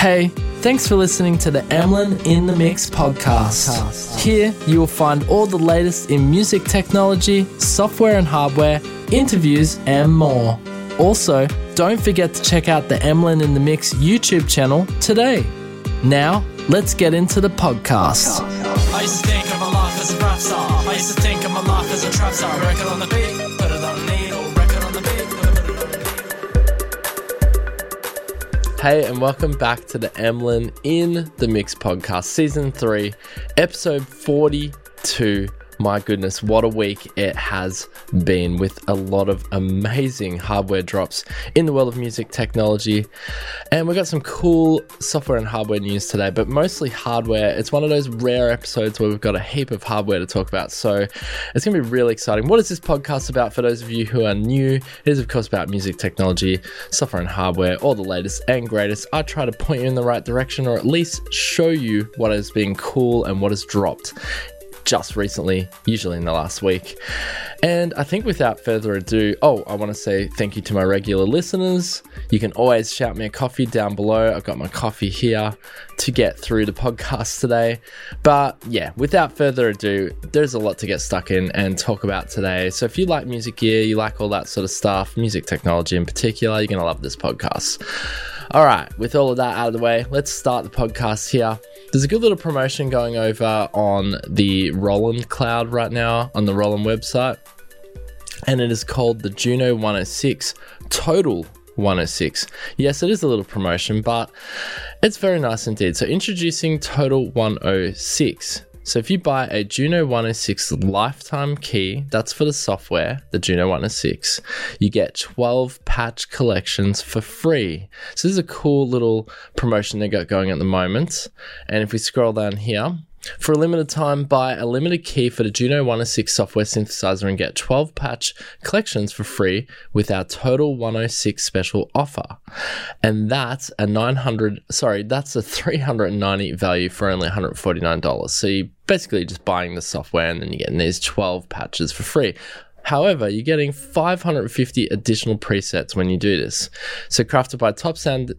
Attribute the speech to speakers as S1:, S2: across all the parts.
S1: Hey, thanks for listening to the Emlyn in the Mix podcast. Here you will find all the latest in music technology, software and hardware, interviews, and more. Also, don't forget to check out the Emlyn in the Mix YouTube channel today. Now, let's get into the podcast.
S2: I used to think of my life as a rap star. I used to think of my life as a trap star. On the beat,
S1: Hey, and welcome back to the Emlyn in the Mix podcast, season three, episode 42. My goodness, what a week it has been with a lot of amazing hardware drops in the world of music technology. And we've got some cool software and hardware news today, but mostly hardware. It's one of those rare episodes where we've got a heap of hardware to talk about. So it's going to be really exciting. What is this podcast about for those of you who are new? It is, of course, about music technology, software and hardware, all the latest and greatest. I try to point you in the right direction or at least show you what has been cool and what has dropped just recently, usually in the last week. And I think without further ado, oh, I want to say thank you to my regular listeners. You can always shout me a coffee down below. I've got my coffee here to get through the podcast today. But yeah, without further ado, there's a lot to get stuck in and talk about today. So if you like music gear, you like all that sort of stuff, music technology in particular, you're going to love this podcast. All right, with all of that out of the way, let's start the podcast here. There's a good little promotion going over on the Roland Cloud right now on the Roland website, and it is called the Juno 106 Total 106. Yes, it is a little promotion, but it's very nice indeed. So, introducing Total 106. So, if you buy a Juno 106 lifetime key, that's for the software, the Juno 106, you get 12 patch collections for free. So, this is a cool little promotion they got going at the moment. And if we scroll down here, for a limited time, buy a limited key for the Juno 106 software synthesizer and get 12 patch collections for free with our total 106 special offer. And that's a 900, sorry, that's a 390 value for only $149. So you're basically just buying the software and then you're getting these 12 patches for free. However, you're getting 550 additional presets when you do this. So crafted by top sound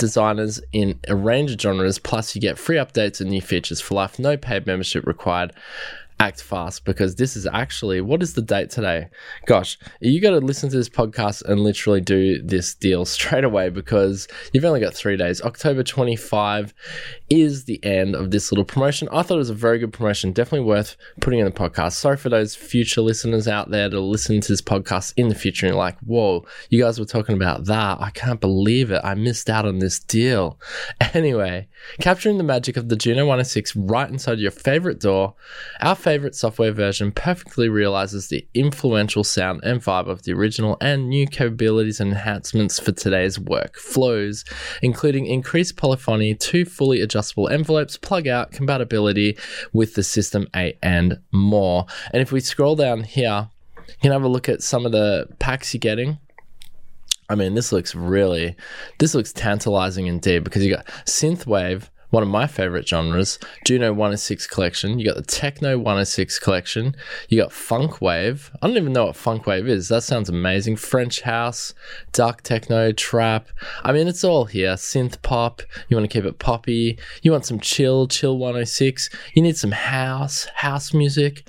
S1: designers in a range of genres, plus you get free updates and new features for life. No paid membership required. Act fast because this is actually what is the date today? Gosh, you got to listen to this podcast and literally do this deal straight away because you've only got three days. October 25 is the end of this little promotion. I thought it was a very good promotion, definitely worth putting in the podcast. Sorry for those future listeners out there to listen to this podcast in the future and like, whoa, you guys were talking about that. I can't believe it. I missed out on this deal. Anyway, capturing the magic of the Juno 106 right inside your favorite DAW, our favorite software version perfectly realizes the influential sound and vibe of the original and new capabilities and enhancements for today's work flows, including increased polyphony, two fully adjustable envelopes, plug out, compatibility with the System 8, and more. And if we scroll down here, you can have a look at some of the packs you're getting. I mean, this looks really, this looks tantalizing indeed because you got synthwave, one of my favorite genres, Juno 106 collection. You got the Techno 106 collection. You got Funk Wave. I don't even know what Funk Wave is. That sounds amazing. French house, dark techno, trap. I mean, it's all here. Synth pop. You want to keep it poppy. You want some chill, chill 106. You need some house, house music.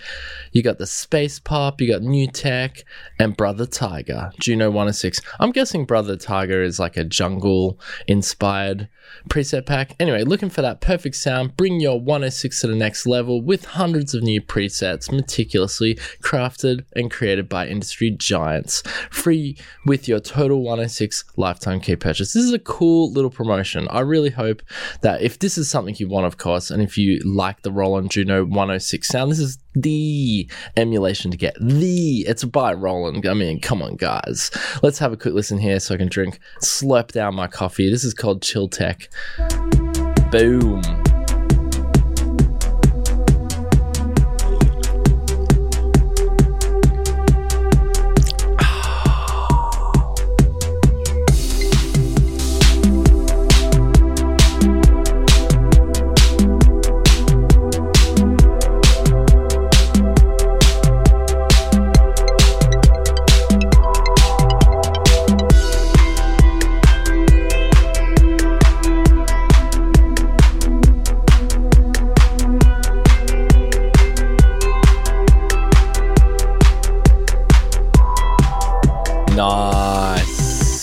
S1: You got the space pop. You got new tech and Brother Tiger, Juno 106. I'm guessing Brother Tiger is like a jungle inspired preset pack. Anyway, looking for that perfect sound, bring your 106 to the next level with hundreds of new presets meticulously crafted and created by industry giants. Free with your total 106 lifetime key purchase. This is a cool little promotion. I really hope that if this is something you want, of course, and if you like the Roland Juno 106 sound, this is the emulation to get. The it's by Roland. I mean, come on, guys. Let's have a quick listen here so I can drink, slurp down my coffee. This is called Chill Tech. Boom.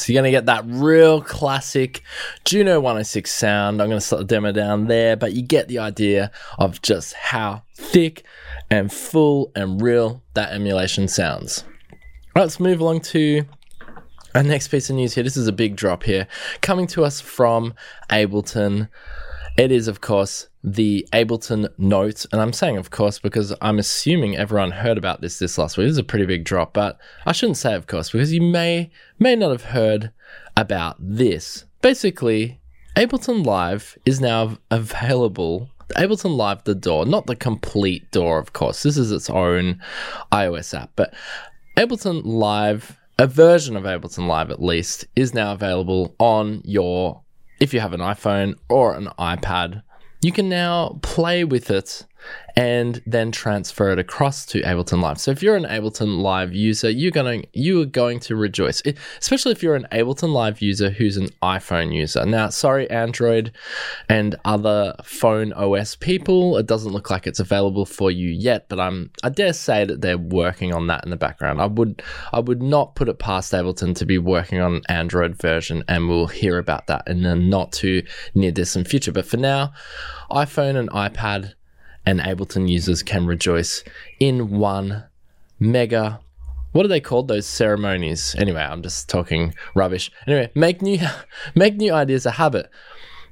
S1: 106. You're going to get that real classic Juno 106 sound. I'm going to start the demo down there, but you get the idea of just how thick and full and real that emulation sounds. Let's move along to our next piece of news here. This is a big drop here, coming to us from Ableton. It is, of course, the Ableton Note, and I'm saying, of course, because I'm assuming everyone heard about this this last week. This is a pretty big drop, but I shouldn't say, of course, because you may may not have heard about this. Basically, Ableton Live is now available. Ableton Live, the DAW, not the complete DAW, of course. This is its own iOS app, but Ableton Live, a version of Ableton Live at least, is now available on your if you have an iPhone or an iPad, you can now play with it and then transfer it across to Ableton Live. So if you're an Ableton Live user, you're going you are going to rejoice, it, especially if you're an Ableton Live user who's an iPhone user. Now, sorry, Android and other phone OS people, it doesn't look like it's available for you yet, but I'm I dare say that they're working on that in the background. I would I would not put it past Ableton to be working on an Android version, and we'll hear about that in the not too near distant future. But for now, iPhone and iPad and Ableton users can rejoice in one mega. What are they called? Those ceremonies. Anyway, I'm just talking rubbish. Anyway, make new make new ideas a habit.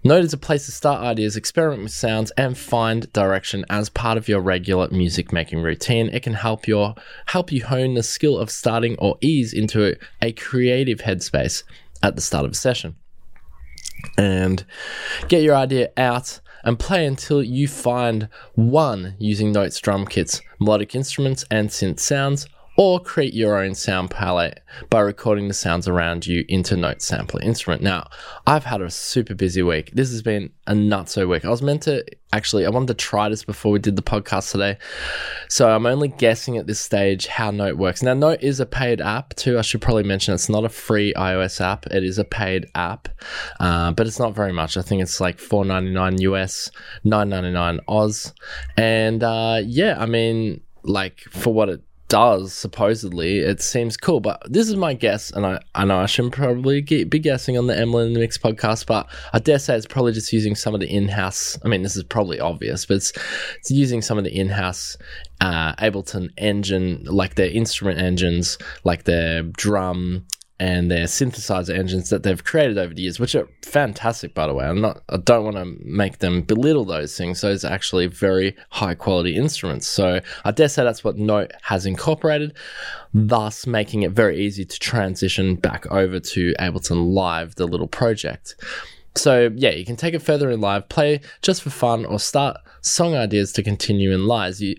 S1: Note is a place to start ideas, experiment with sounds, and find direction as part of your regular music making routine. It can help your help you hone the skill of starting or ease into a, a creative headspace at the start of a session. And get your idea out and play until you find one using Notes drum kits, melodic instruments, and synth sounds, or create your own sound palette by recording the sounds around you into Note Sampler Instrument. Now, I've had a super busy week. This has been a nutso week. I was meant to actually, I wanted to try this before we did the podcast today. So I'm only guessing at this stage how Note works. Now, Note is a paid app too. I should probably mention it's not a free iOS app. It is a paid app, uh, but it's not very much. I think it's like $4.99 US, $9.99 Oz. And uh, yeah, I mean, like for what it does supposedly it seems cool but this is my guess and i, I know i shouldn't probably be guessing on the emlyn the mix podcast but i dare say it's probably just using some of the in-house i mean this is probably obvious but it's, it's using some of the in-house uh, ableton engine like their instrument engines like their drum and their synthesizer engines that they've created over the years, which are fantastic, by the way. I'm not, I don't want to make them belittle those things. Those are actually very high quality instruments. So I dare say that's what Note has incorporated, thus making it very easy to transition back over to Ableton Live, the little project. So yeah, you can take it further in live, play just for fun, or start song ideas to continue in live. You,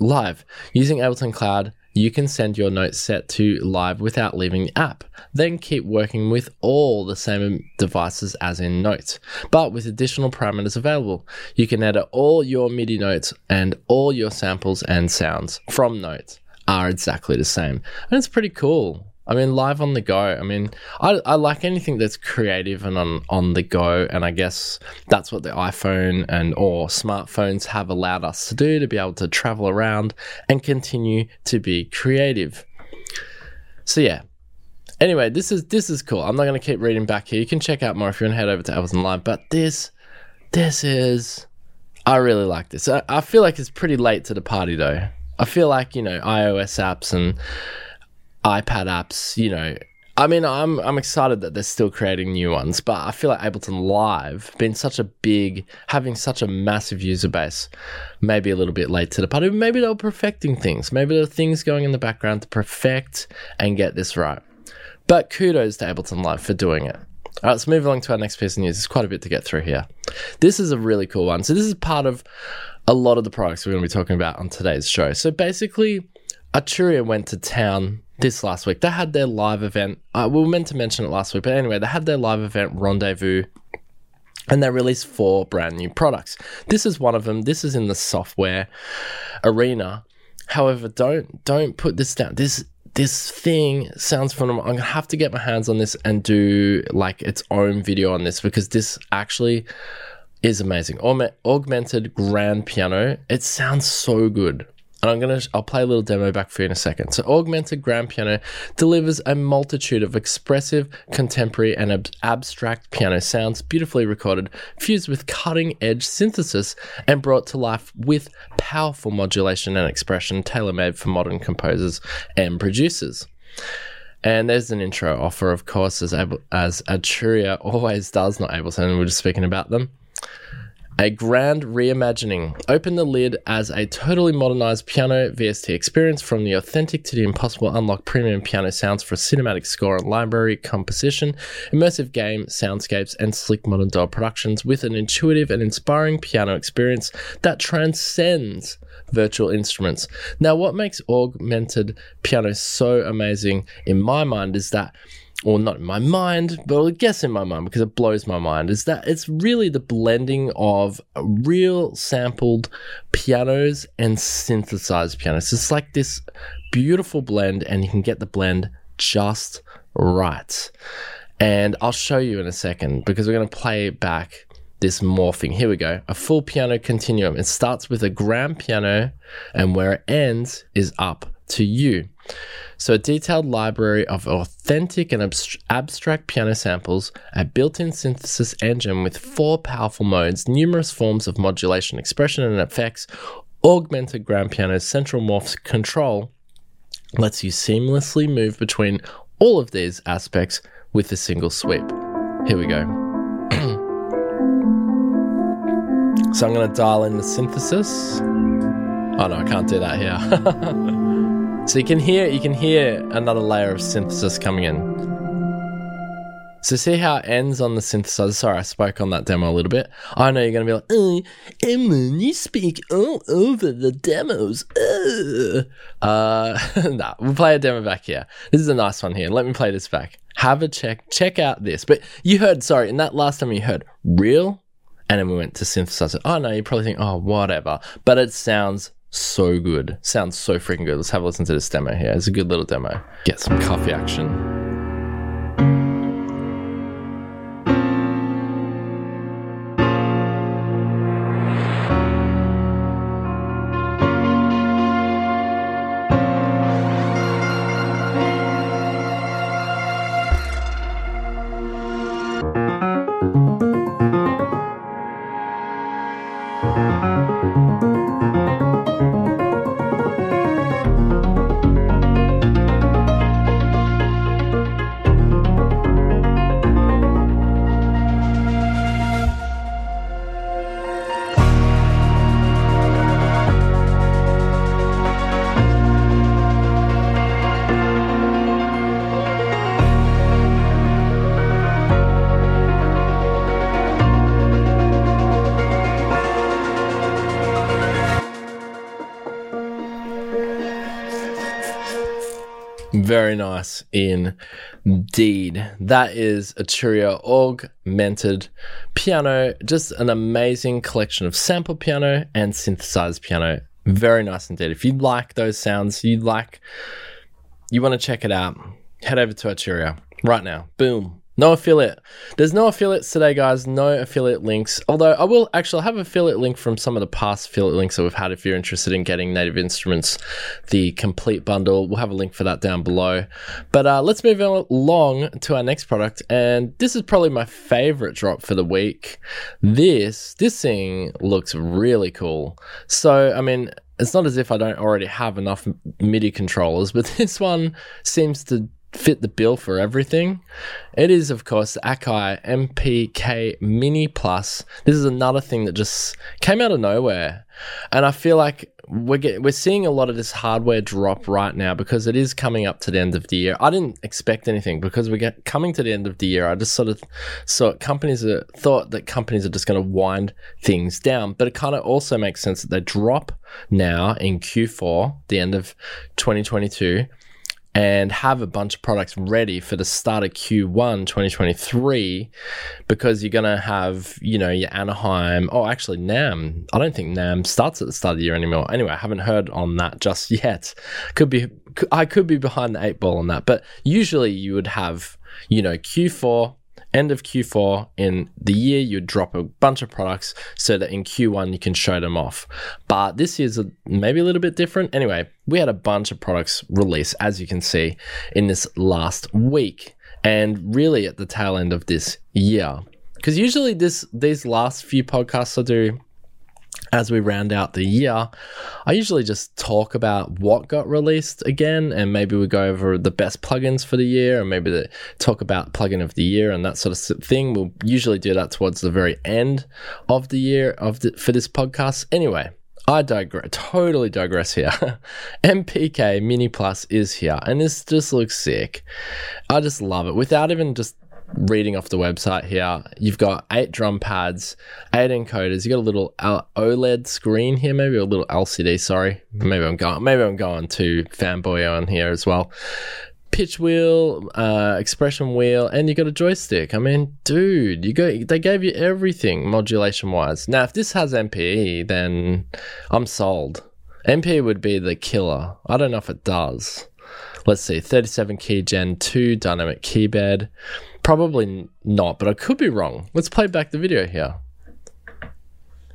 S1: live using Ableton Cloud you can send your notes set to live without leaving the app. Then keep working with all the same devices as in Notes, but with additional parameters available. You can edit all your MIDI notes and all your samples and sounds from Notes are exactly the same. And it's pretty cool. I mean, live on the go. I mean, I, I like anything that's creative and on, on the go. And I guess that's what the iPhone and or smartphones have allowed us to do to be able to travel around and continue to be creative. So yeah. Anyway, this is this is cool. I'm not gonna keep reading back here. You can check out more if you want to head over to Ableton Live. But this this is I really like this. I, I feel like it's pretty late to the party though. I feel like, you know, iOS apps and iPad apps, you know, I mean, I'm I'm excited that they're still creating new ones, but I feel like Ableton Live being such a big, having such a massive user base, maybe a little bit late to the party. Maybe they were perfecting things. Maybe there are things going in the background to perfect and get this right. But kudos to Ableton Live for doing it. All right, let's move along to our next piece of news. There's quite a bit to get through here. This is a really cool one. So this is part of a lot of the products we're going to be talking about on today's show. So basically, Arturia went to town this last week. They had their live event. Uh, we were meant to mention it last week, but anyway, they had their live event Rendezvous and they released four brand new products. This is one of them. This is in the software arena. However, don't don't put this down. This this thing sounds phenomenal. I'm gonna have to get my hands on this and do like its own video on this because this actually is amazing. Augmented grand piano. It sounds so good. And I'm gonna I'll play a little demo back for you in a second. So augmented grand piano delivers a multitude of expressive, contemporary, and ab- abstract piano sounds, beautifully recorded, fused with cutting-edge synthesis, and brought to life with powerful modulation and expression tailor-made for modern composers and producers. And there's an intro offer, of course, as able, as Arturia always does, not Ableton, we're just speaking about them. A grand reimagining. Open the lid as a totally modernized piano VST experience from the authentic to the impossible. Unlock premium piano sounds for cinematic score and library composition, immersive game soundscapes, and slick modern DAW productions with an intuitive and inspiring piano experience that transcends virtual instruments. Now, what makes augmented piano so amazing in my mind is that or not in my mind, but I guess in my mind because it blows my mind, is that it's really the blending of real sampled pianos and synthesized pianos. It's like this beautiful blend, and you can get the blend just right. And I'll show you in a second because we're going to play back this morphing. Here we go. A full piano continuum. It starts with a grand piano, and where it ends is up to you. So, a detailed library of authentic and abst- abstract piano samples, a built in synthesis engine with four powerful modes, numerous forms of modulation, expression, and effects, augmented grand piano's central morph control lets you seamlessly move between all of these aspects with a single sweep. Here we go. so, I'm going to dial in the synthesis. Oh no, I can't do that here. So you can hear you can hear another layer of synthesis coming in. So see how it ends on the synthesizer. Sorry, I spoke on that demo a little bit. I know you're gonna be like, oh, Emlyn, you speak all over the demos. Uh, uh nah, we'll play a demo back here. This is a nice one here. Let me play this back. Have a check. Check out this. But you heard, sorry, in that last time you heard real, and then we went to synthesizer. Oh no, you probably think, oh, whatever. But it sounds so good. Sounds so freaking good. Let's have a listen to this demo here. It's a good little demo. Get some coffee action. Very nice indeed. That is a Arturia augmented piano. Just an amazing collection of sample piano and synthesized piano. Very nice indeed. If you like those sounds, you like, you want to check it out, head over to Arturia right now. Boom. No affiliate. There's no affiliates today, guys. No affiliate links. Although I will actually have affiliate link from some of the past affiliate links that we've had if you're interested in getting Native Instruments, the complete bundle. We'll have a link for that down below. But uh, let's move along to our next product. And this is probably my favorite drop for the week. This, this thing looks really cool. So, I mean, it's not as if I don't already have enough MIDI controllers, but this one seems to fit the bill for everything. It is, of course, the Akai MPK Mini Plus. This is another thing that just came out of nowhere, and I feel like we're get, we're seeing a lot of this hardware drop right now because it is coming up to the end of the year. I didn't expect anything because we get coming to the end of the year. I just sort of saw companies are, thought that companies are just going to wind things down, but it kind of also makes sense that they drop now in Q4, the end of 2022 and have a bunch of products ready for the start of Q1 2023 because you're going to have, you know, your Anaheim. Oh, actually, NAMM. I don't think NAMM starts at the start of the year anymore. Anyway, I haven't heard on that just yet. Could be, I could be behind the eight ball on that, but usually you would have, you know, Q4 end of Q4 in the year, you'd drop a bunch of products so that in Q1 you can show them off. But this year's maybe a little bit different. Anyway, we had a bunch of products release, as you can see, in this last week, and really at the tail end of this year. Because usually this these last few podcasts I do as we round out the year, I usually just talk about what got released again, and maybe we go over the best plugins for the year, and maybe the, talk about plugin of the year and that sort of thing. We'll usually do that towards the very end of the year of the, for this podcast. Anyway, I digress, totally digress here. MPK Mini Plus is here, and this just looks sick. I just love it without even just reading off the website here, you've got eight drum pads, eight encoders. You got a little OLED screen here, maybe a little LCD. Sorry, maybe I'm going. Maybe I'm going to fanboy on here as well. Pitch wheel, uh, expression wheel, and you got a joystick. I mean, dude, you got they gave you everything modulation wise. Now, if this has MPE, then I'm sold. MPE would be the killer. I don't know if it does. Let's see, 37 key Gen 2 dynamic keyboard. Probably not, but I could be wrong. Let's play back the video here.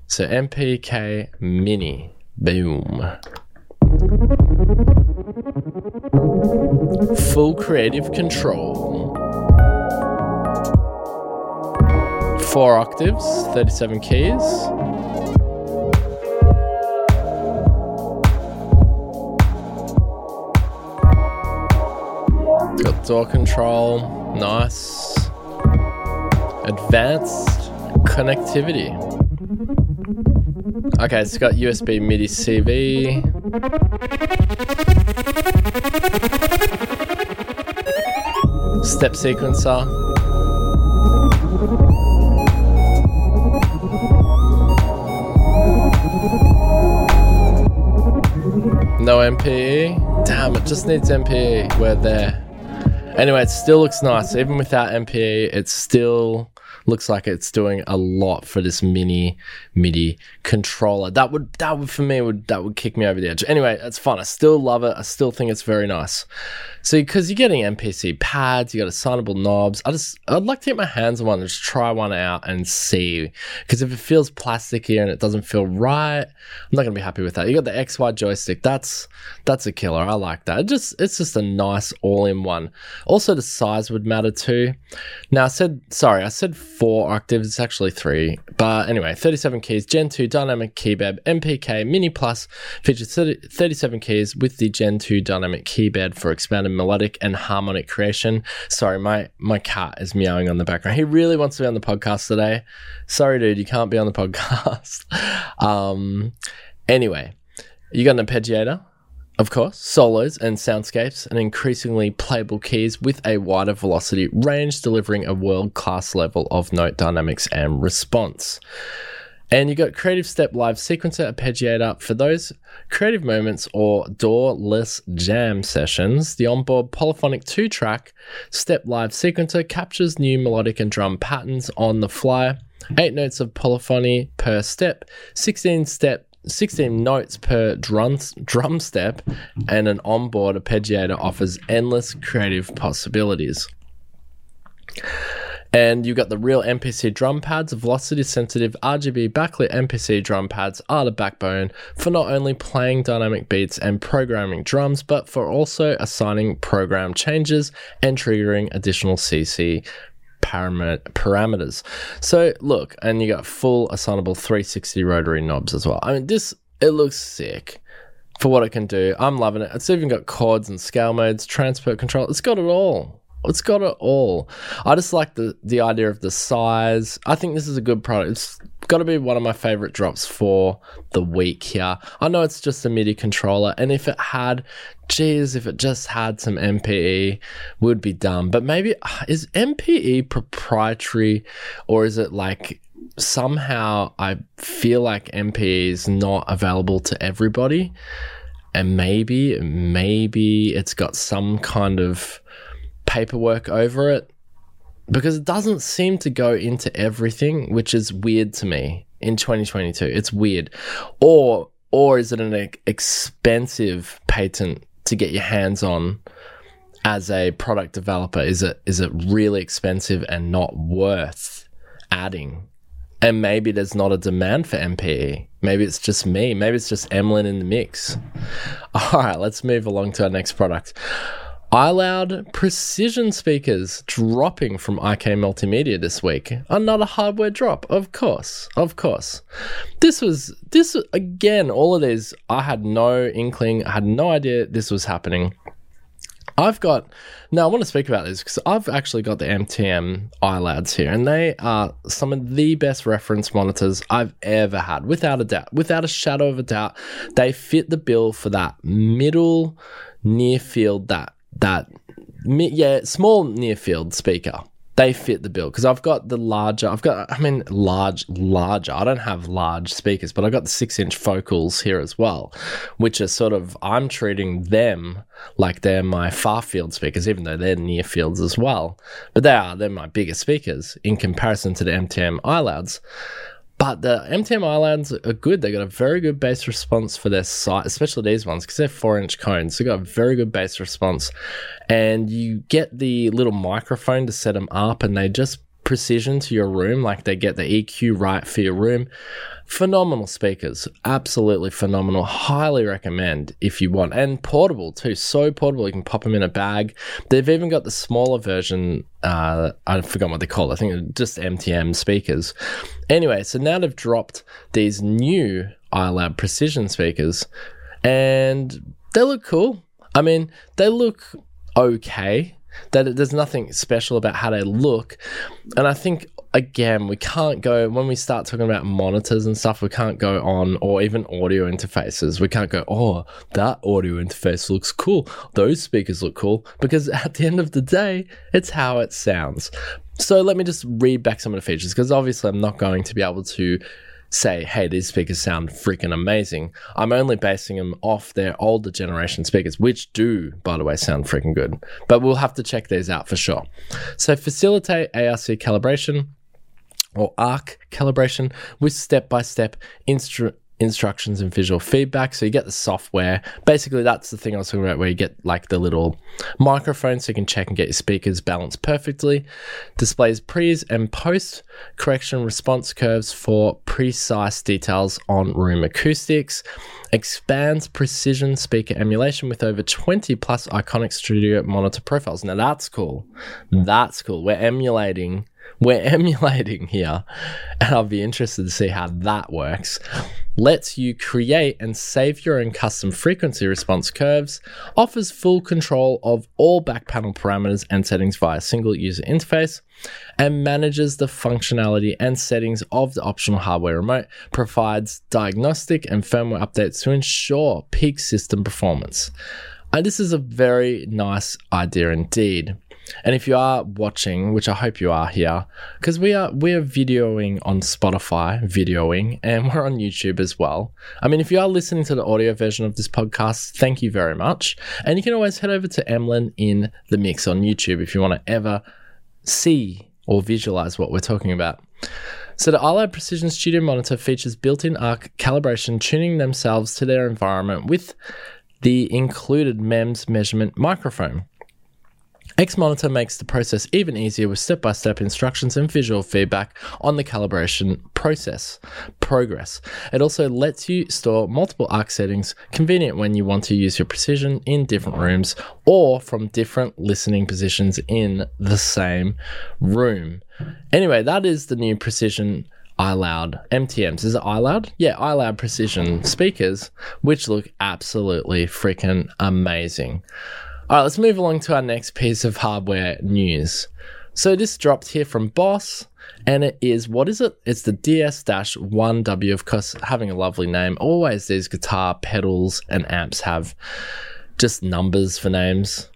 S1: So MPK Mini. Boom. Full creative control. Four octaves, 37 keys. Got DAW control, nice. Advanced connectivity. Okay, it's got USB MIDI CV. Step sequencer. No MPE? Damn, it just needs MPE. We're there. Anyway, it still looks nice. Even without MPE, it's still looks like it's doing a lot for this mini MIDI controller. That would that would for me would that would kick me over the edge. Anyway, it's fun. I still love it. I still think it's very nice. So because you're getting MPC pads, you got assignable knobs. I just I'd like to get my hands on one and just try one out and see. Because if it feels plasticky and it doesn't feel right, I'm not gonna be happy with that. You got the XY joystick. That's that's a killer. I like that. It just it's just a nice all-in-one. Also, the size would matter too. Now I said sorry, I said four octaves. It's actually three. But anyway, 37 keys, Gen 2 dynamic keyboard, MPK Mini Plus features 30, 37 keys with the Gen 2 dynamic keyboard for expanded melodic and harmonic creation. Sorry, my my cat is meowing on the background. He really wants to be on the podcast today. Sorry, dude, you can't be on the podcast. um, anyway, you got an arpeggiator, of course, solos and soundscapes, and increasingly playable keys with a wider velocity range, delivering a world class level of note dynamics and response. And you've got Creative Step Live Sequencer Arpeggiator for those creative moments or DAWless jam sessions. The onboard polyphonic two track Step Live Sequencer captures new melodic and drum patterns on the fly. Eight notes of polyphony per step, 16 step 16 notes per drum, drum step, and an onboard arpeggiator offers endless creative possibilities. And you've got the real MPC drum pads, velocity sensitive RGB backlit MPC drum pads are the backbone for not only playing dynamic beats and programming drums, but for also assigning program changes and triggering additional CC parameters. So look, and you got full assignable 360 rotary knobs as well. I mean, this it looks sick for what it can do. I'm loving it. It's even got chords and scale modes, transport control. It's got it all. It's got it all. I just like the the idea of the size. I think this is a good product. It's got to be one of my favorite drops for the week here. I know it's just a MIDI controller, and if it had, geez, if it just had some MPE, would be dumb. But maybe is MPE proprietary, or is it like somehow I feel like MPE is not available to everybody, and maybe maybe it's got some kind of paperwork over it because it doesn't seem to go into everything, which is weird to me in 2022. It's weird. Or or is it an expensive patent to get your hands on as a product developer? Is it is it really expensive and not worth adding? And maybe there's not a demand for MPE. Maybe it's just me. Maybe it's just Emlyn in the mix. All right, let's move along to our next product. iLoud precision speakers dropping from IK Multimedia this week. Another hardware drop, of course, of course. This was this again. All of these, I had no inkling. I had no idea this was happening. I've got now. I want to speak about this because I've actually got the MTM iLouds here, and they are some of the best reference monitors I've ever had, without a doubt, without a shadow of a doubt. They fit the bill for that middle near field, that that yeah, small near field speaker. They fit the bill because I've got the larger. I've got, I mean, large, larger. I don't have large speakers, but I've got the six inch focals here as well, which are sort of. I'm treating them like they're my far field speakers, even though they're near fields as well. But they are. They're my bigger speakers in comparison to the MTM iLouds. But the MTM iLouds are good. They got a very good bass response for their size, especially these ones because they're four inch cones. They got a very good bass response, and you get the little microphone to set them up, and they just precision to your room. Like they get the EQ right for your room. Phenomenal speakers, absolutely phenomenal. Highly recommend if you want, and portable too. So portable, you can pop them in a bag. They've even got the smaller version. Uh, I forgot what they call. It. I think just MTM speakers. Anyway, so now they've dropped these new iLoud precision speakers, and they look cool. I mean, they look okay. That there's nothing special about how they look, and I think again we can't go when we start talking about monitors and stuff. We can't go on or even audio interfaces. We can't go, oh, that audio interface looks cool. Those speakers look cool because at the end of the day, it's how it sounds. So let me just read back some of the features because obviously I'm not going to be able to say, hey, these speakers sound freaking amazing. I'm only basing them off their older generation speakers, which do, by the way, sound freaking good. But we'll have to check these out for sure. So, facilitate ARC calibration or ARC calibration with step by step instru- instructions and visual feedback. So you get the software. Basically, that's the thing I was talking about where you get like the little microphone so you can check and get your speakers balanced perfectly. Displays pre and post correction response curves for precise details on room acoustics. Expands precision speaker emulation with over 20 plus iconic studio monitor profiles. Now that's cool. That's cool. We're emulating we're emulating here, and I'll be interested to see how that works. Lets you create and save your own custom frequency response curves, offers full control of all back panel parameters and settings via single user interface, and manages the functionality and settings of the optional hardware remote, provides diagnostic and firmware updates to ensure peak system performance. And this is a very nice idea indeed. And if you are watching, which I hope you are here, because we are we are videoing on Spotify, videoing, and we're on YouTube as well. I mean, if you are listening to the audio version of this podcast, thank you very much. And you can always head over to Emlyn in the mix on YouTube if you want to ever see or visualize what we're talking about. So the iLoud Precision Studio Monitor features built-in ARC calibration tuning themselves to their environment with the included MEMS measurement microphone. X Monitor makes the process even easier with step by step instructions and visual feedback on the calibration process progress. It also lets you store multiple ARC settings, convenient when you want to use your precision in different rooms or from different listening positions in the same room. Anyway, that is the new precision iLoud MTMs. Is it iLoud? Yeah, iLoud Precision speakers, which look absolutely freaking amazing. All right, let's move along to our next piece of hardware news. So this dropped here from Boss, and it is what is it? It's the DS-1W, of course, having a lovely name. Always these guitar pedals and amps have just numbers for names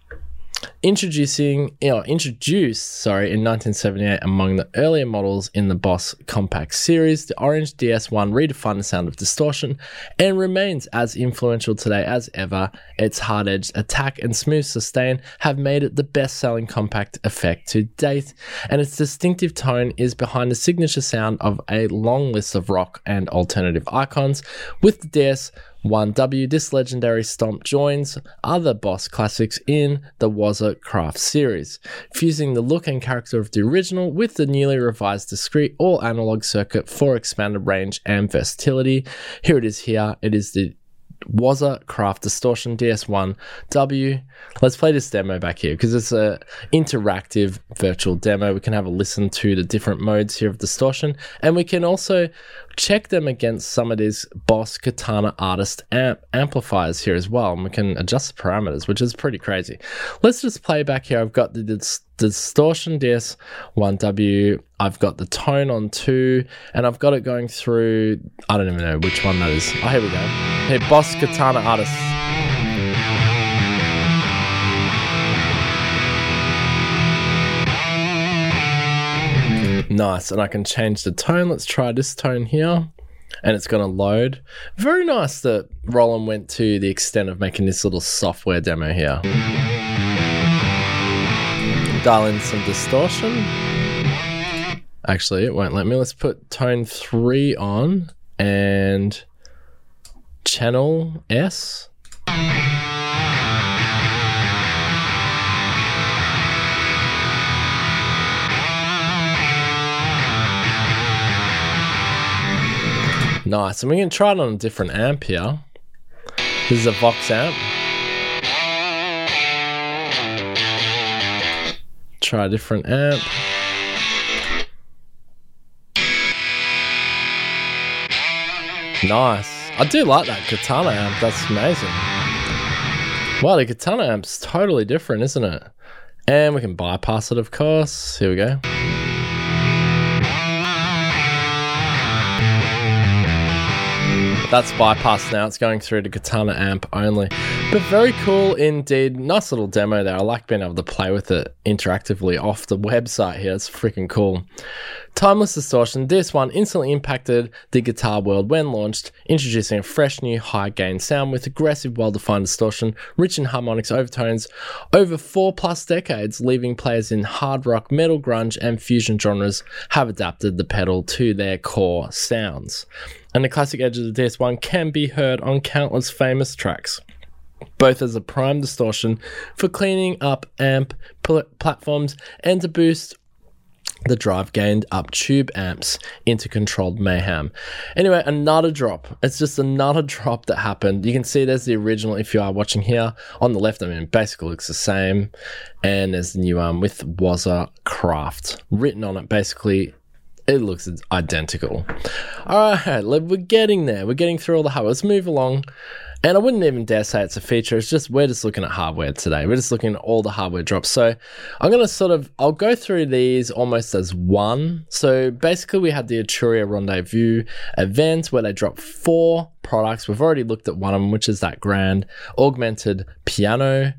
S1: introducing you know introduced sorry in 1978 among the earlier models in the boss compact series the orange ds1 redefined the sound of distortion and remains as influential today as ever. Its hard-edged attack and smooth sustain have made it the best-selling compact effect to date and its distinctive tone is behind the signature sound of a long list of rock and alternative icons with the ds 1W, this legendary stomp joins other Boss classics in the Waza Craft series, fusing the look and character of the original with the newly revised discrete all analog circuit for expanded range and versatility. Here it is here. It is the Waza Craft Distortion DS1W. Let's play this demo back here because it's a interactive virtual demo. We can have a listen to the different modes here of distortion, and we can also check them against some of these Boss Katana Artist amp amplifiers here as well, and we can adjust the parameters, which is pretty crazy. Let's just play back here. I've got the dis- distortion DS1W. I've got the tone on two, and I've got it going through. I don't even know which one that is. Oh, here we go. Here, Boss Katana Artist. Nice, and I can change the tone. Let's try this tone here, and it's going to load. Very nice that Roland went to the extent of making this little software demo here. Dial in some distortion. Actually, it won't let me. Let's put tone 3 on and channel S. Nice. And we can try it on a different amp here. This is a Vox amp. Try a different amp. Nice. I do like that Katana amp. That's amazing. Wow, the Katana amp's totally different, isn't it? And we can bypass it, of course. Here we go. That's bypassed now. It's going through to Katana amp only. But very cool indeed. Nice little demo there. I like being able to play with it interactively off the website here. It's freaking cool. Timeless Distortion, this one instantly impacted the guitar world when launched, introducing a fresh new high gain sound with aggressive, well defined distortion, rich in harmonics overtones over four plus decades, leaving players in hard rock, metal, grunge, and fusion genres have adapted the pedal to their core sounds. And the classic edge of the DS1 can be heard on countless famous tracks both as a prime distortion for cleaning up amp pl- platforms and to boost the drive gained up tube amps into controlled mayhem. Anyway, another drop. It's just another drop that happened. You can see there's the original if you are watching here on the left. I mean, basically looks the same. And there's the new one with Waza Craft written on it. Basically, it looks identical. All right, we're getting there. We're getting through all the hardware. Let's move along. And I wouldn't even dare say it's a feature. It's just we're just looking at hardware today. We're just looking at all the hardware drops. So I'm going to sort of, I'll go through these almost as one. So basically we had the Arturia Rendezvous event where they dropped four products. We've already looked at one of them, which is that grand augmented piano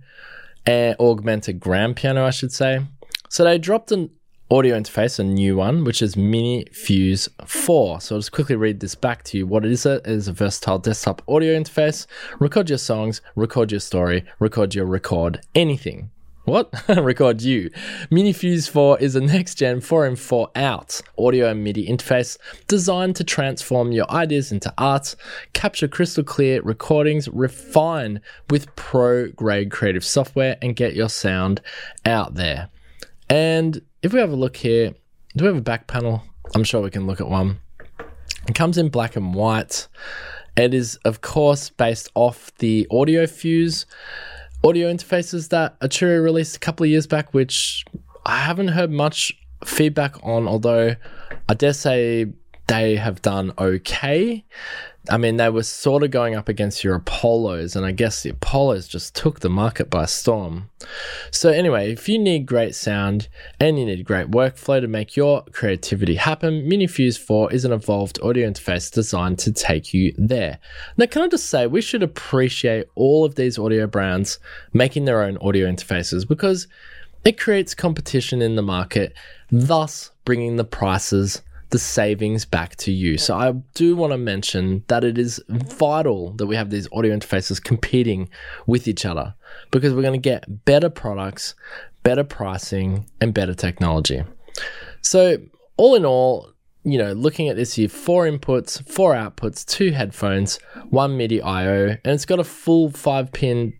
S1: and augmented grand piano, I should say. So they dropped an audio interface, a new one, which is Mini Fuse 4. So I'll just quickly read this back to you. What it is, it is a versatile desktop audio interface. Record your songs, record your story, record your record anything. What? record you. Mini Fuse 4 is a next gen 4M4 out audio and MIDI interface designed to transform your ideas into art, capture crystal clear recordings, refine with pro grade creative software, and get your sound out there. And if we have a look here, do we have a back panel? I'm sure we can look at one. It comes in black and white. It is, of course, based off the Audio Fuse audio interfaces that Arturia released a couple of years back, which I haven't heard much feedback on, although I dare say they have done okay. I mean, they were sort of going up against your Apollos, and I guess the Apollos just took the market by storm. So, anyway, if you need great sound and you need great workflow to make your creativity happen, MiniFuse 4 is an evolved audio interface designed to take you there. Now, can I just say, we should appreciate all of these audio brands making their own audio interfaces because it creates competition in the market, thus bringing the prices the savings back to you. So I do want to mention that it is vital that we have these audio interfaces competing with each other because we're going to get better products, better pricing, and better technology. So all in all, you know, looking at this here, four inputs, four outputs, two headphones, one MIDI I/O, and it's got a full five pin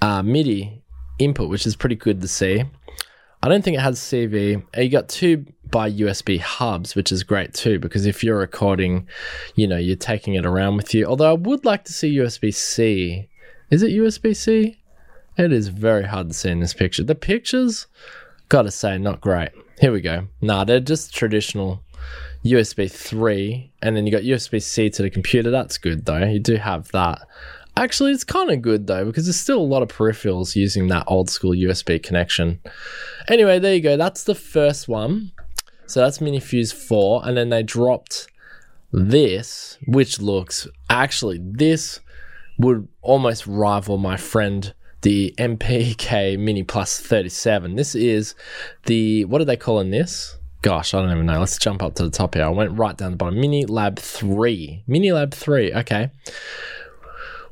S1: uh, MIDI input, which is pretty good to see. I don't think it has CV. You got two by USB hubs, which is great too, because if you're recording, you know, you're taking it around with you. Although I would like to see USB C. Is it USB C? It is very hard to see in this picture. The pictures, gotta say, not great. Here we go. Nah, they're just traditional USB 3, and then you got USB C to the computer. That's good though. You do have that. Actually, it's kind of good though because there's still a lot of peripherals using that old school USB connection. Anyway, there you go. That's the first one. So that's Minifuse 4, and then they dropped this, which looks actually this would almost rival my friend the MPK Mini Plus 37. This is the what are they calling this? Gosh, I don't even know. Let's jump up to the top here. I went right down the bottom. Mini Lab 3. Mini Lab 3. Okay.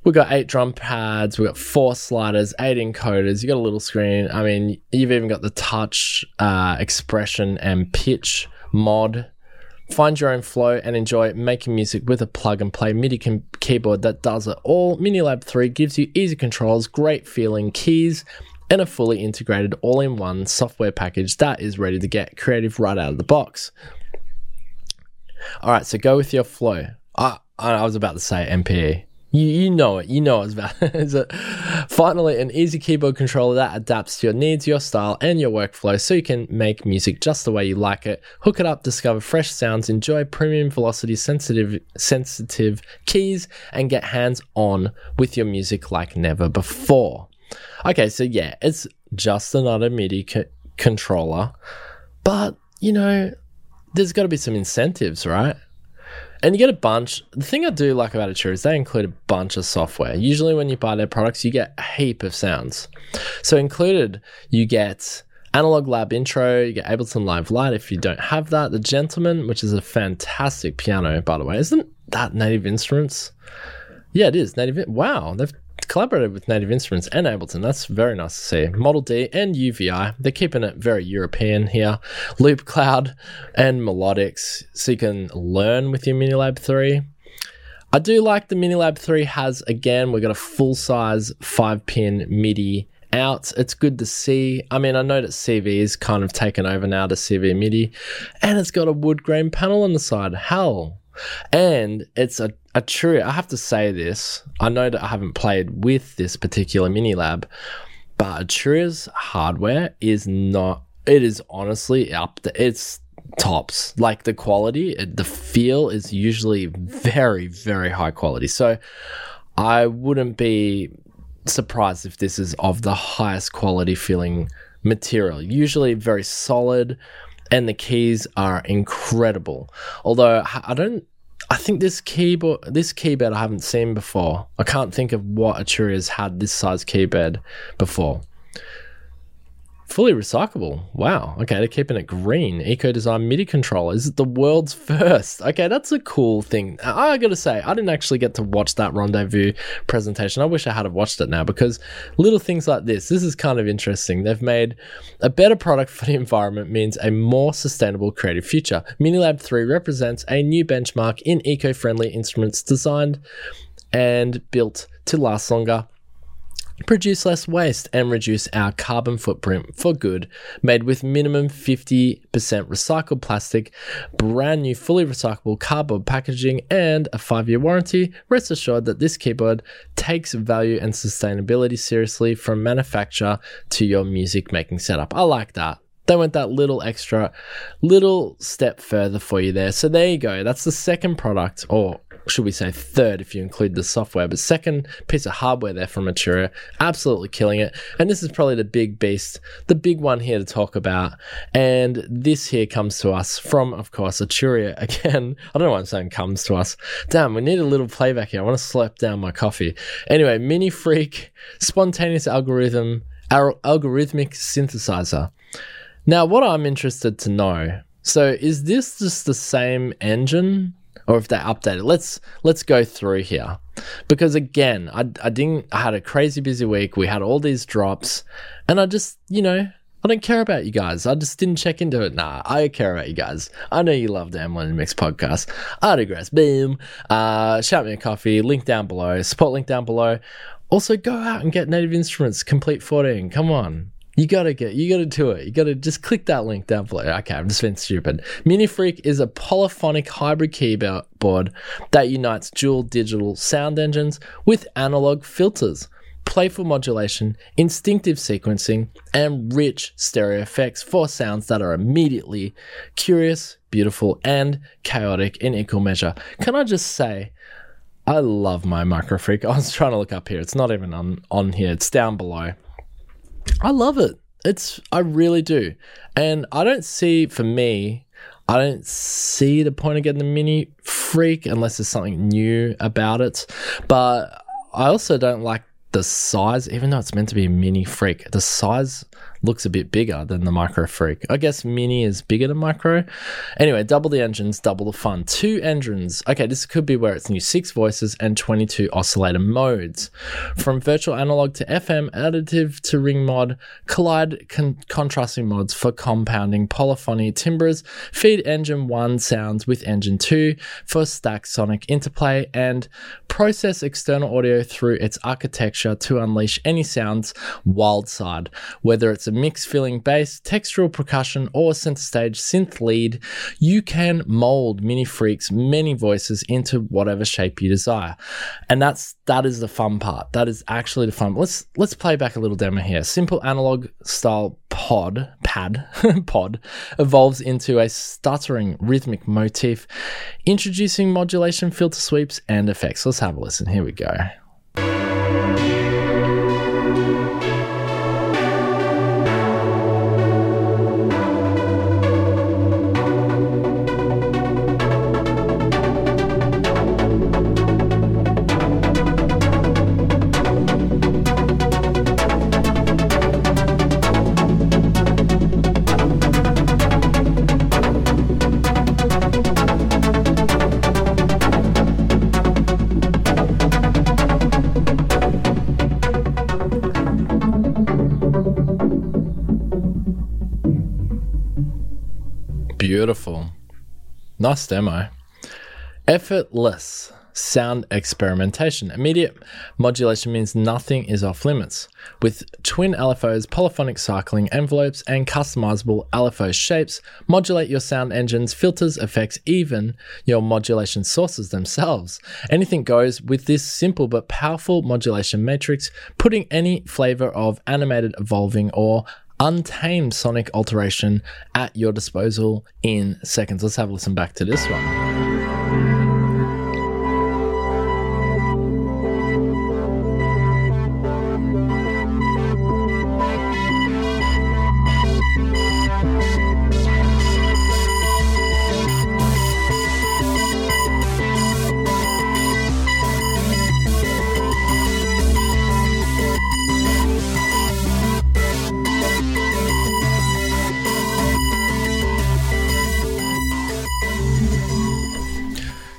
S1: We've got eight drum pads, we've got four sliders, eight encoders, you've got a little screen. I mean, you've even got the touch, uh, expression, and pitch mod. Find your own flow and enjoy making music with a plug and play MIDI com- keyboard that does it all. Minilab 3 gives you easy controls, great feeling keys, and a fully integrated all in one software package that is ready to get creative right out of the box. All right, so go with your flow. I, I was about to say MPE. You, you know it. You know it's it. Finally, an easy keyboard controller that adapts to your needs, your style, and your workflow so you can make music just the way you like it. Hook it up, discover fresh sounds, enjoy premium velocity sensitive sensitive keys, and get hands on with your music like never before. Okay, so yeah, it's just another MIDI co- controller, but you know, there's got to be some incentives, right? And you get a bunch. The thing I do like about Arturia is they include a bunch of software. Usually, when you buy their products, you get a heap of sounds. So, included, you get Analog Lab Intro, you get Ableton Live Lite if you don't have that. The Gentleman, which is a fantastic piano, by the way. Isn't that Native Instruments? Yeah, it is. Native. Wow, they've collaborated with Native Instruments and Ableton. That's very nice to see. Model D and UVI, they're keeping it very European here. Loopcloud and Melodics, so you can learn with your Minilab 3. I do like the Minilab 3 has, again, we've got a full size 5 pin MIDI out. It's good to see. I mean, I know that CV is kind of taken over now to CV MIDI, and it's got a wood grain panel on the side. Hell, and it's a, a true, I have to say this. I know that I haven't played with this particular mini lab, but Arturia's hardware is not, it is honestly up to, it's tops. Like the quality, the feel is usually very, very high quality. So I wouldn't be surprised if this is of the highest quality feeling material. Usually very solid and the keys are incredible. Although I don't, I think this keyboard, this keyboard I haven't seen before. I can't think of what Arturia's had this size keyboard before. Fully recyclable. Wow. Okay, they're keeping it green. Eco Design MIDI controller. Is it the world's first? Okay, that's a cool thing. I gotta say, I didn't actually get to watch that rendezvous presentation. I wish I had watched it now because little things like this, this is kind of interesting. They've made a better product for the environment means a more sustainable creative future. Minilab 3 represents a new benchmark in eco friendly instruments designed and built to last longer produce less waste and reduce our carbon footprint for good, made with minimum 50% recycled plastic, brand new fully recyclable cardboard packaging, and a five year warranty. Rest assured that this keyboard takes value and sustainability seriously from manufacture to your music making setup. I like that. They went that little extra, little step further for you there. So there you go. That's the second product, or should we say third if you include the software, but second piece of hardware there from Arturia, absolutely killing it. And this is probably the big beast, the big one here to talk about. And this here comes to us from, of course, Arturia again. I don't know why I'm saying comes to us. Damn, we need a little playback here. I want to slurp down my coffee. Anyway, Mini Freak, spontaneous algorithm, al- algorithmic synthesizer. Now, what I'm interested to know so is this just the same engine or if they update it? Let's let's go through here. Because again, I, I didn't I had a crazy busy week. We had all these drops and I just, you know, I don't care about you guys. I just didn't check into it. Nah, I care about you guys. I know you love the Emlyn and Mix podcast. Autographs, boom. Uh, shout me a coffee. Link down below. Support link down below. Also, go out and get Native Instruments Complete 14. Come on. You gotta get, you gotta do it. You gotta just click that link down below. Okay, I'm just being stupid. Mini Freak is a polyphonic hybrid keyboard that unites dual digital sound engines with analog filters, playful modulation, instinctive sequencing, and rich stereo effects for sounds that are immediately curious, beautiful, and chaotic in equal measure. Can I just say, I love my Micro Freak. I was trying to look up here. It's not even on, on here. It's down below. I love it. It's I really do. And I don't see for me, I don't see the point of getting the mini freak unless there's something new about it. But I also don't like the size, even though it's meant to be a mini freak, the size looks a bit bigger than the micro freak. I guess mini is bigger than micro. Anyway, double the engines, double the fun. Two engines. Okay, this could be where it's new six voices and 22 oscillator modes. From virtual analog to FM, additive to ring mod, collide con- contrasting mods for compounding polyphony timbres, feed engine 1 sounds with engine 2 for stack sonic interplay, and process external audio through its architecture to unleash any sounds wild side, whether it's a mix filling bass, textural percussion, or center stage synth lead, you can mold Mini Freak's many voices into whatever shape you desire. And that's that is the fun part. That is actually the fun. Let's let's play back a little demo here. Simple analog style pod pad pod evolves into a stuttering rhythmic motif, introducing modulation, filter sweeps, and effects. Let's have a listen. Here we go. Nice demo. Effortless sound experimentation. Immediate modulation means nothing is off limits. With twin LFOs, polyphonic cycling envelopes, and customizable LFO shapes, modulate your sound engines, filters, effects, even your modulation sources themselves. Anything goes with this simple but powerful modulation matrix, putting any flavor of animated, evolving, or untamed sonic alteration at your disposal in seconds. Let's have a listen back to this one.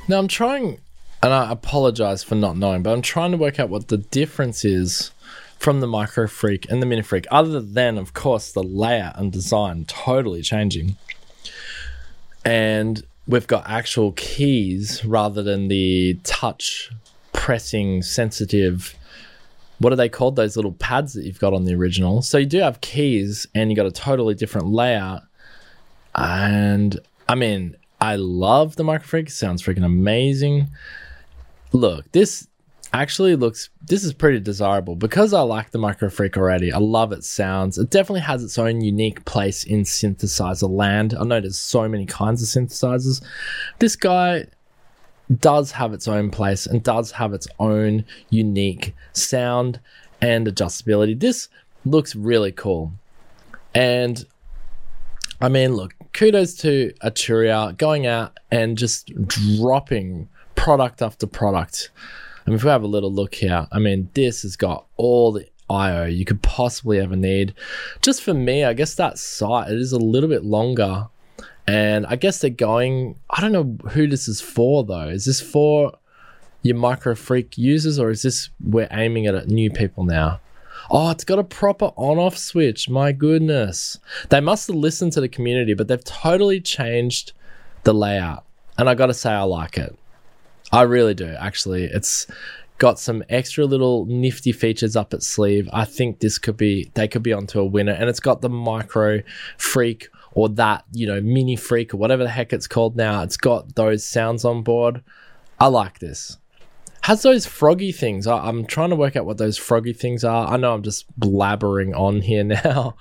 S1: Now I'm trying, and I apologize for not knowing, but I'm trying to work out what the difference is from the Micro Freak and the Mini Freak, other than, of course, the layout and design totally changing. And we've got actual keys rather than the touch pressing sensitive. What are they called? Those little pads that you've got on the original. So you do have keys, and you've got a totally different layout. And I mean, I love the Micro Freak. Sounds freaking amazing. Look, this actually looks this is pretty desirable because I like the Micro Freak already. I love its sounds. It definitely has its own unique place in synthesizer land. I know there's so many kinds of synthesizers. This guy does have its own place and does have its own unique sound and adjustability. This looks really cool. And I mean, look, kudos to Arturia going out and just dropping product after product. I mean, if we have a little look here, I mean, this has got all the IO you could possibly ever need. Just for me, I guess that site it is a little bit longer, and I guess they're going. I don't know who this is for though. Is this for your micro freak users, or is this we're aiming it at new people now? Oh, it's got a proper on off switch. My goodness. They must have listened to the community, but they've totally changed the layout. And I got to say, I like it. I really do, actually. It's got some extra little nifty features up its sleeve. I think this could be, they could be onto a winner. And it's got the micro freak or that, you know, mini freak or whatever the heck it's called now. It's got those sounds on board. I like this has those froggy things. I, am trying to work out what those froggy things are. I know I'm just blabbering on here now,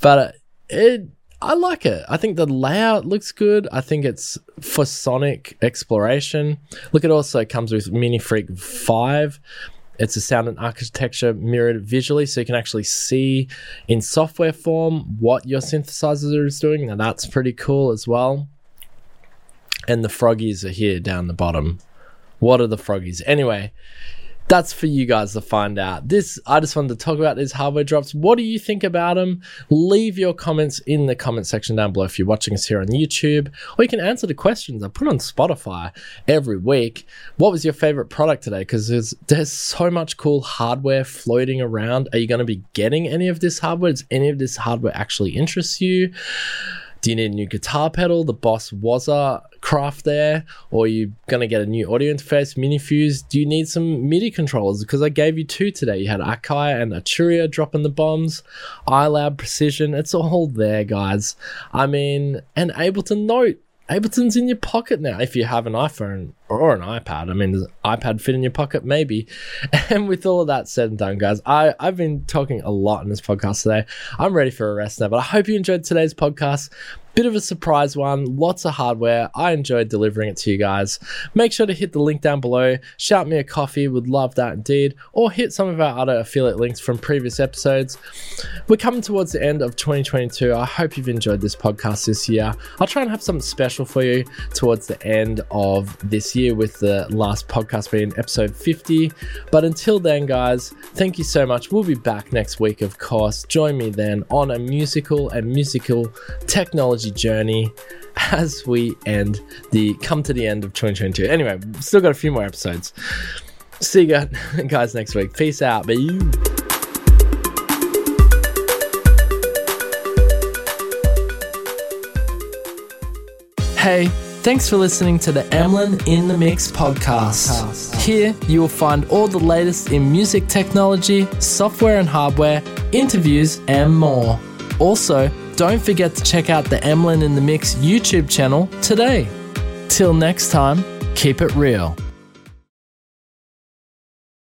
S1: but uh, it. I like it. I think the layout looks good. I think it's for sonic exploration. Look, it also comes with Mini Freak 5. It's a sound and architecture mirrored visually, so you can actually see in software form what your synthesizer is doing. Now, that's pretty cool as well. And the froggies are here down the bottom. What are the froggies? Anyway, that's for you guys to find out. This I just wanted to talk about these hardware drops. What do you think about them? Leave your comments in the comment section down below if you're watching us here on YouTube, or you can answer the questions I put on Spotify every week. What was your favorite product today? Because there's there's so much cool hardware floating around. Are you going to be getting any of this hardware? Does any of this hardware actually interest you? Do you need a new guitar pedal? The Boss Waza Craft there, or you going to get a new audio interface, Minifuse? Do you need some MIDI controllers? Because I gave you two today. You had Akai and Arturia dropping the bombs, iLoud Precision. It's all there, guys. I mean, and Ableton Note Ableton's in your pocket now if you have an iPhone or an iPad. I mean, does iPad fit in your pocket? Maybe. And with all of that said and done, guys, I, I've been talking a lot in this podcast today. I'm ready for a rest now, but I hope you enjoyed today's podcast. Bit of a surprise one, lots of hardware. I enjoyed delivering it to you guys. Make sure to hit the link down below. Shout me a coffee, would love that indeed. Or hit some of our other affiliate links from previous episodes. We're coming towards the end of 2022. I hope you've enjoyed this podcast this year. I'll try and have something special for you towards the end of this year with the last podcast being episode 50. But until then, guys, thank you so much. We'll be back next week, of course. Join me then on a musical and musical technology journey as we end the come to the end of 2022. Anyway, still got a few more episodes. See you guys next week. Peace out. Bye. Hey, thanks for listening to the Emlyn in the Mix podcast. Here you will find all the latest in music technology, software and hardware, interviews, and more. Also, don't forget to check out the Emlyn in the Mix YouTube channel today. Till next time, keep it real.